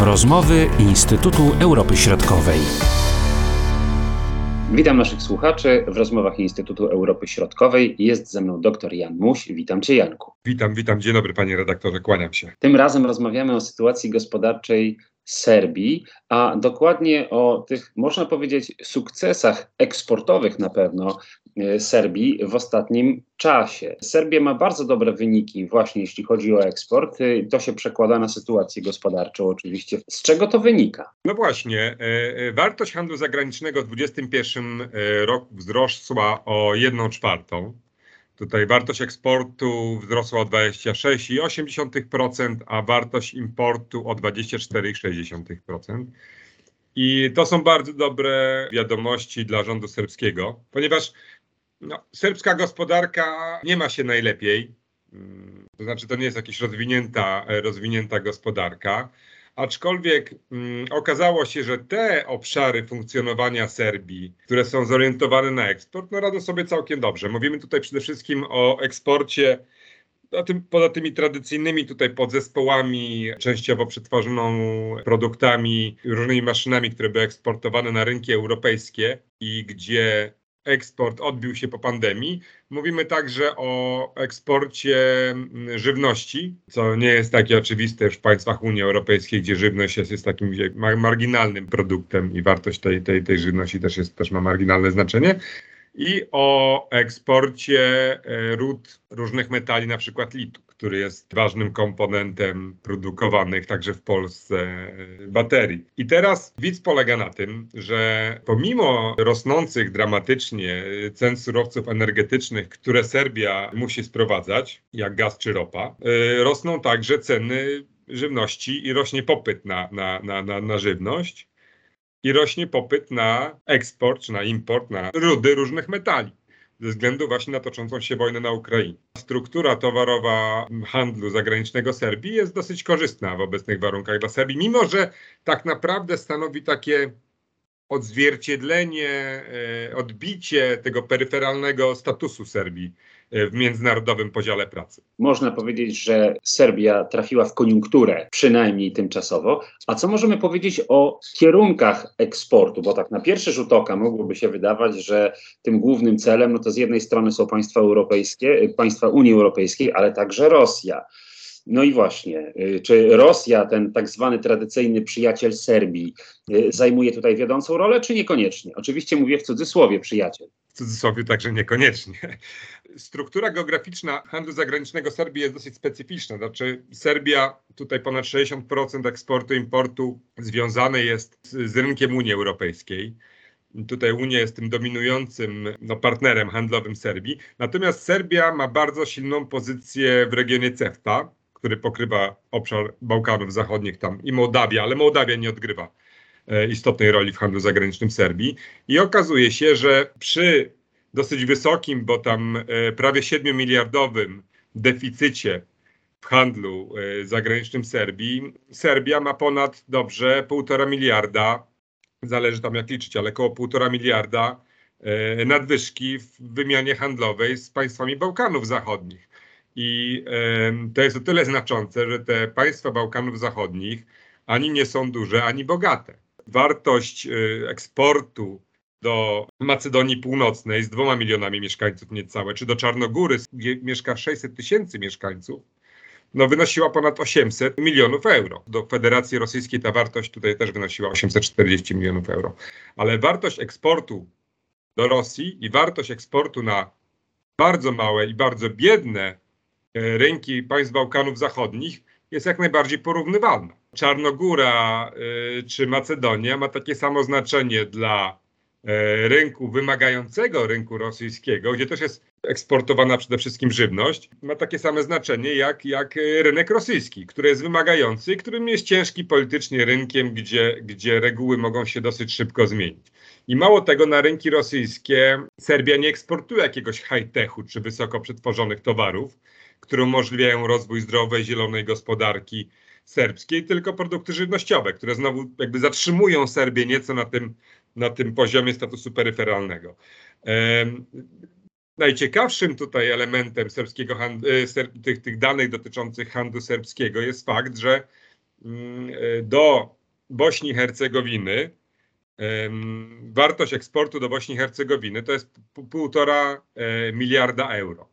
Rozmowy Instytutu Europy Środkowej. Witam naszych słuchaczy w rozmowach Instytutu Europy Środkowej. Jest ze mną dr Jan Muś. Witam Cię, Janku. Witam, witam. Dzień dobry, panie redaktorze, kłaniam się. Tym razem rozmawiamy o sytuacji gospodarczej Serbii, a dokładnie o tych, można powiedzieć, sukcesach eksportowych na pewno e, Serbii w ostatnim czasie. Serbia ma bardzo dobre wyniki, właśnie jeśli chodzi o eksport. E, to się przekłada na sytuację gospodarczą, oczywiście. Z czego to wynika? No właśnie, e, wartość handlu zagranicznego w 2021 roku wzrosła o 1 czwartą. Tutaj wartość eksportu wzrosła o 26,8%, a wartość importu o 24,6%. I to są bardzo dobre wiadomości dla rządu serbskiego, ponieważ no, serbska gospodarka nie ma się najlepiej. Mm, to znaczy, to nie jest jakaś rozwinięta, rozwinięta gospodarka. Aczkolwiek mm, okazało się, że te obszary funkcjonowania Serbii, które są zorientowane na eksport, no radzą sobie całkiem dobrze. Mówimy tutaj przede wszystkim o eksporcie tym, poza tymi tradycyjnymi tutaj podzespołami, częściowo przetworzoną produktami, różnymi maszynami, które były eksportowane na rynki europejskie i gdzie eksport odbił się po pandemii. Mówimy także o eksporcie mm, żywności, co nie jest takie oczywiste w państwach Unii Europejskiej, gdzie żywność jest, jest takim marginalnym produktem i wartość tej, tej, tej żywności też, jest, też ma marginalne znaczenie i o eksporcie e, ród różnych metali, na przykład litu, który jest ważnym komponentem produkowanych także w Polsce e, baterii. I teraz widz polega na tym, że pomimo rosnących dramatycznie cen surowców energetycznych, które Serbia musi sprowadzać, jak gaz czy ropa, e, rosną także ceny żywności i rośnie popyt na, na, na, na, na żywność i rośnie popyt na eksport czy na import, na rudy różnych metali ze względu właśnie na toczącą się wojnę na Ukrainie. Struktura towarowa handlu zagranicznego Serbii jest dosyć korzystna w obecnych warunkach dla Serbii, mimo że tak naprawdę stanowi takie odzwierciedlenie, e, odbicie tego peryferalnego statusu Serbii w międzynarodowym podziale pracy. Można powiedzieć, że Serbia trafiła w koniunkturę, przynajmniej tymczasowo. A co możemy powiedzieć o kierunkach eksportu? Bo tak na pierwszy rzut oka mogłoby się wydawać, że tym głównym celem, no to z jednej strony są państwa europejskie, państwa Unii Europejskiej, ale także Rosja. No i właśnie, y, czy Rosja, ten tak zwany tradycyjny przyjaciel Serbii, zajmuje tutaj wiodącą rolę, czy niekoniecznie? Oczywiście mówię w cudzysłowie przyjaciel. Cudzysłowie także niekoniecznie. Struktura geograficzna handlu zagranicznego Serbii jest dosyć specyficzna. Znaczy, Serbia, tutaj ponad 60% eksportu, importu związane jest z, z rynkiem Unii Europejskiej. Tutaj Unia jest tym dominującym no, partnerem handlowym Serbii. Natomiast Serbia ma bardzo silną pozycję w regionie CEFTA, który pokrywa obszar Bałkanów Zachodnich tam i Mołdawia, ale Mołdawia nie odgrywa istotnej roli w handlu zagranicznym Serbii. I okazuje się, że przy dosyć wysokim, bo tam e, prawie 7 miliardowym deficycie w handlu e, zagranicznym Serbii, Serbia ma ponad dobrze 1,5 miliarda, zależy tam jak liczyć, ale około 1,5 miliarda nadwyżki w wymianie handlowej z państwami Bałkanów Zachodnich. I to jest o tyle znaczące, że te państwa Bałkanów Zachodnich ani nie są duże, ani bogate. Wartość y, eksportu do Macedonii Północnej z dwoma milionami mieszkańców niecałe, czy do Czarnogóry, gdzie mieszka 600 tysięcy mieszkańców, no wynosiła ponad 800 milionów euro. Do Federacji Rosyjskiej ta wartość tutaj też wynosiła 840 milionów euro. Ale wartość eksportu do Rosji i wartość eksportu na bardzo małe i bardzo biedne E, rynki państw Bałkanów Zachodnich jest jak najbardziej porównywalna. Czarnogóra e, czy Macedonia ma takie samo znaczenie dla e, rynku wymagającego rynku rosyjskiego, gdzie też jest eksportowana przede wszystkim żywność, ma takie same znaczenie jak, jak rynek rosyjski, który jest wymagający i którym jest ciężki politycznie rynkiem, gdzie, gdzie reguły mogą się dosyć szybko zmienić. I mało tego, na rynki rosyjskie Serbia nie eksportuje jakiegoś high-techu czy wysoko przetworzonych towarów, które umożliwiają rozwój zdrowej, zielonej gospodarki serbskiej, tylko produkty żywnościowe, które znowu jakby zatrzymują Serbię nieco na tym, na tym poziomie statusu peryferalnego. najciekawszym tutaj elementem serbskiego handlu, e, ser, tych, tych danych dotyczących handlu serbskiego jest fakt, że mm, do Bośni i Hercegowiny, wartość eksportu do Bośni i Hercegowiny to jest półtora e, miliarda euro.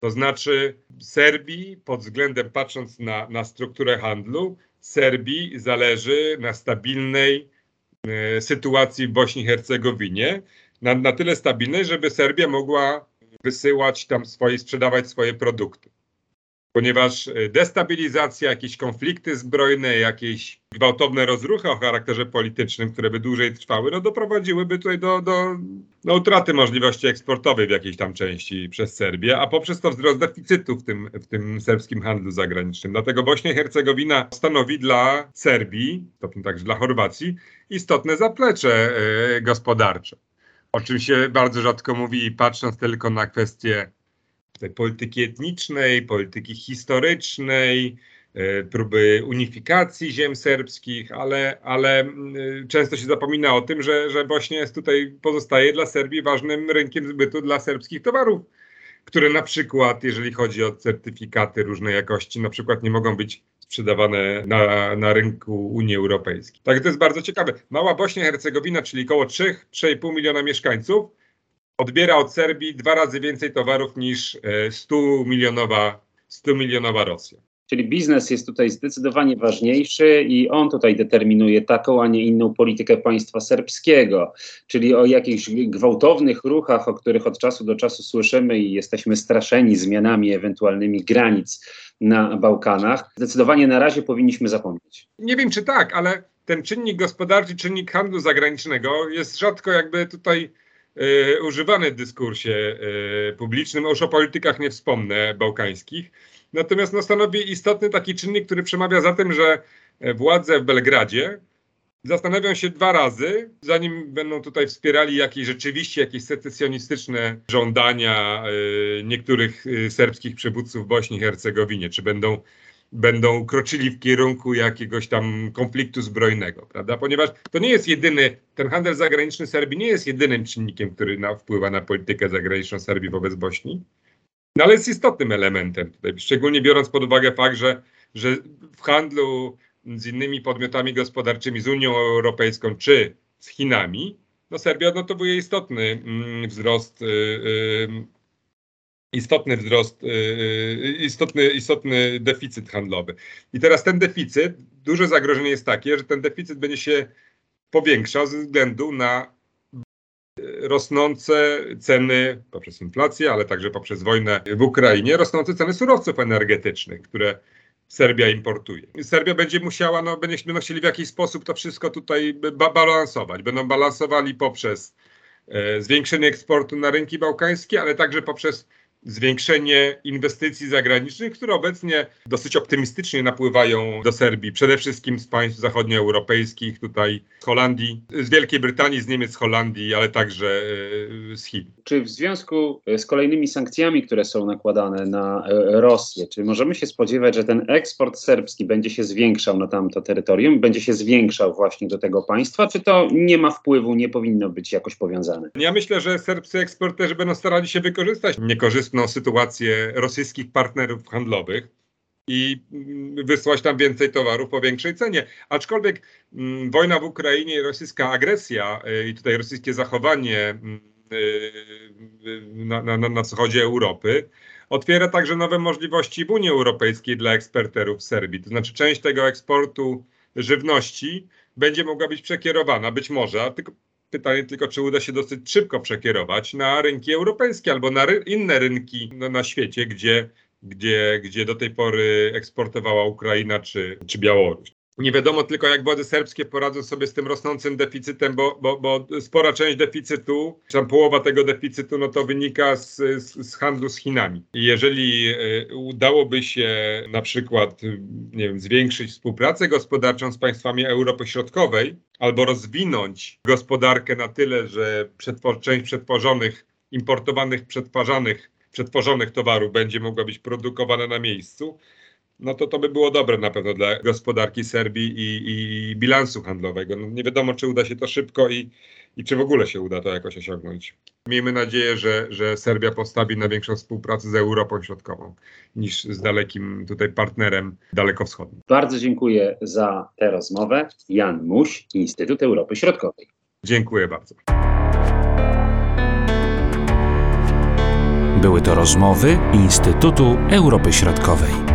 To znaczy Serbii, pod względem patrząc na, na strukturę handlu, Serbii zależy na stabilnej e, sytuacji w Bośni i Hercegowinie, na, na tyle stabilnej, żeby Serbia mogła wysyłać tam swoje, sprzedawać swoje produkty ponieważ e, destabilizacja, jakieś konflikty zbrojne, jakieś gwałtowne rozruchy o charakterze politycznym, które by dłużej trwały, no doprowadziłyby tutaj do, do no, utraty możliwości eksportowej w jakiejś tam części przez Serbię, a poprzez to wzrost deficytu w tym, w tym serbskim handlu zagranicznym. Dlatego Bośnia i Hercegowina stanowi dla Serbii, stopniu także dla Chorwacji, istotne zaplecze y, gospodarcze. O czym się bardzo rzadko mówi, patrząc tylko na kwestie polityki etnicznej, polityki historycznej, e, próby unifikacji ziem serbskich, ale, ale często się zapomina o tym, że, że Bośnia jest tutaj, pozostaje dla Serbii ważnym rynkiem zbytu dla serbskich towarów, które na przykład, jeżeli chodzi o certyfikaty różnej jakości, na przykład nie mogą być sprzedawane na, na rynku Unii Europejskiej. Tak, to jest bardzo ciekawe. Mała Bośnia i Hercegowina, czyli około 3-3,5 miliona mieszkańców, odbiera od Serbii dwa razy więcej towarów niż 100 e, milionowa, 100 milionowa Rosja. Czyli biznes jest tutaj zdecydowanie ważniejszy i on tutaj determinuje taką, a nie inną politykę państwa serbskiego. Czyli o jakichś gwałtownych ruchach, o których od czasu do czasu słyszymy i jesteśmy straszeni zmianami ewentualnymi granic na Bałkanach, zdecydowanie na razie powinniśmy zapomnieć. Nie wiem czy tak, ale ten czynnik gospodarczy, czynnik handlu zagranicznego jest rzadko jakby tutaj używany w dyskursie y, publicznym. Już o politykach nie wspomnę bałkańskich. Natomiast no, stanowi istotny taki czynnik, który przemawia za tym, że władze w Belgradzie zastanawiam się dwa razy, zanim będą tutaj wspierali jakieś rzeczywiście jakieś secesjonistyczne żądania niektórych serbskich przywódców w Bośni i Hercegowinie, czy będą będą kroczyli w kierunku jakiegoś tam konfliktu zbrojnego, prawda? Ponieważ to nie jest jedyny, ten handel zagraniczny Serbii nie jest jedynym czynnikiem, który na, wpływa na politykę zagraniczną Serbii wobec Bośni, no ale jest istotnym elementem tutaj, szczególnie biorąc pod uwagę fakt, że, że w handlu z innymi podmiotami gospodarczymi, z Unią Europejską czy z Chinami, no Serbia odnotowuje istotny mm, wzrost y, y, istotny wzrost, y, y, istotny, istotny deficyt handlowy. I teraz ten deficyt, duże zagrożenie jest takie, że ten deficyt będzie się powiększał ze względu na rosnące ceny poprzez inflację, ale także poprzez wojnę w Ukrainie, rosnące ceny surowców energetycznych, które Serbia importuje. Serbia będzie musiała, no, będą chcieli w jakiś sposób to wszystko tutaj ba balansować. Będą balansowali poprzez e, zwiększenie eksportu na rynki bałkańskie, ale także poprzez zwiększenie inwestycji zagranicznych, które obecnie dosyć optymistycznie napływają do Serbii, przede wszystkim z państw zachodnioeuropejskich, tutaj z Holandii, z Wielkiej Brytanii, z Niemiec, z Holandii, ale także e, z Chin. Czy w związku z kolejnymi sankcjami, które są nakładane na e, Rosję, czy możemy się spodziewać, że ten eksport serbski będzie się zwiększał na tamto terytorium, będzie się zwiększał właśnie do tego państwa, czy to nie ma wpływu, nie powinno być jakoś powiązane? Ja myślę, że serbscy eksporterzy będą starali się wykorzystać niekorzystne korzystną sytuację rosyjskich partnerów handlowych i mm, wysłać tam więcej towarów po większej cenie. Aczkolwiek mm, wojna w Ukrainie i rosyjska agresja y, i tutaj rosyjskie zachowanie y, na, na, na zachodzie Europy otwiera także nowe możliwości w Unii Europejskiej dla eksperterów Serbii. To znaczy część tego eksportu żywności będzie mogła być przekierowana, być może, tylko Pytanie tylko, czy uda się dosyć szybko przekierować na rynki europejskie albo na ry inne rynki na, na świecie, gdzie, gdzie, gdzie do tej pory eksportowała Ukraina czy, czy Białoruś. Nie wiadomo tylko, jak władze serbskie poradzą sobie z tym rosnącym deficytem, bo, bo, bo spora część deficytu, czy połowa tego deficytu, no to wynika z, z, z handlu z Chinami. Jeżeli y, udałoby się na przykład, nie wiem, zwiększyć współpracę gospodarczą z państwami Europy Środkowej, albo rozwinąć gospodarkę na tyle, że przetwor część przetworzonych, importowanych, przetwarzanych, przetworzonych towarów będzie mogła być produkowana na miejscu, no to to by było dobre na pewno dla gospodarki Serbii i, i bilansu handlowego. No nie wiadomo, czy uda się to szybko i, i czy w ogóle się uda to jakoś osiągnąć. Miejmy nadzieję, że, że Serbia postawi na większą współpracę z Europą Środkową niż z dalekim tutaj partnerem dalekowschodnim. Bardzo dziękuję za tę rozmowę. Jan Muś, Instytut Europy Środkowej. Dziękuję bardzo. Były to rozmowy Instytutu Europy Środkowej.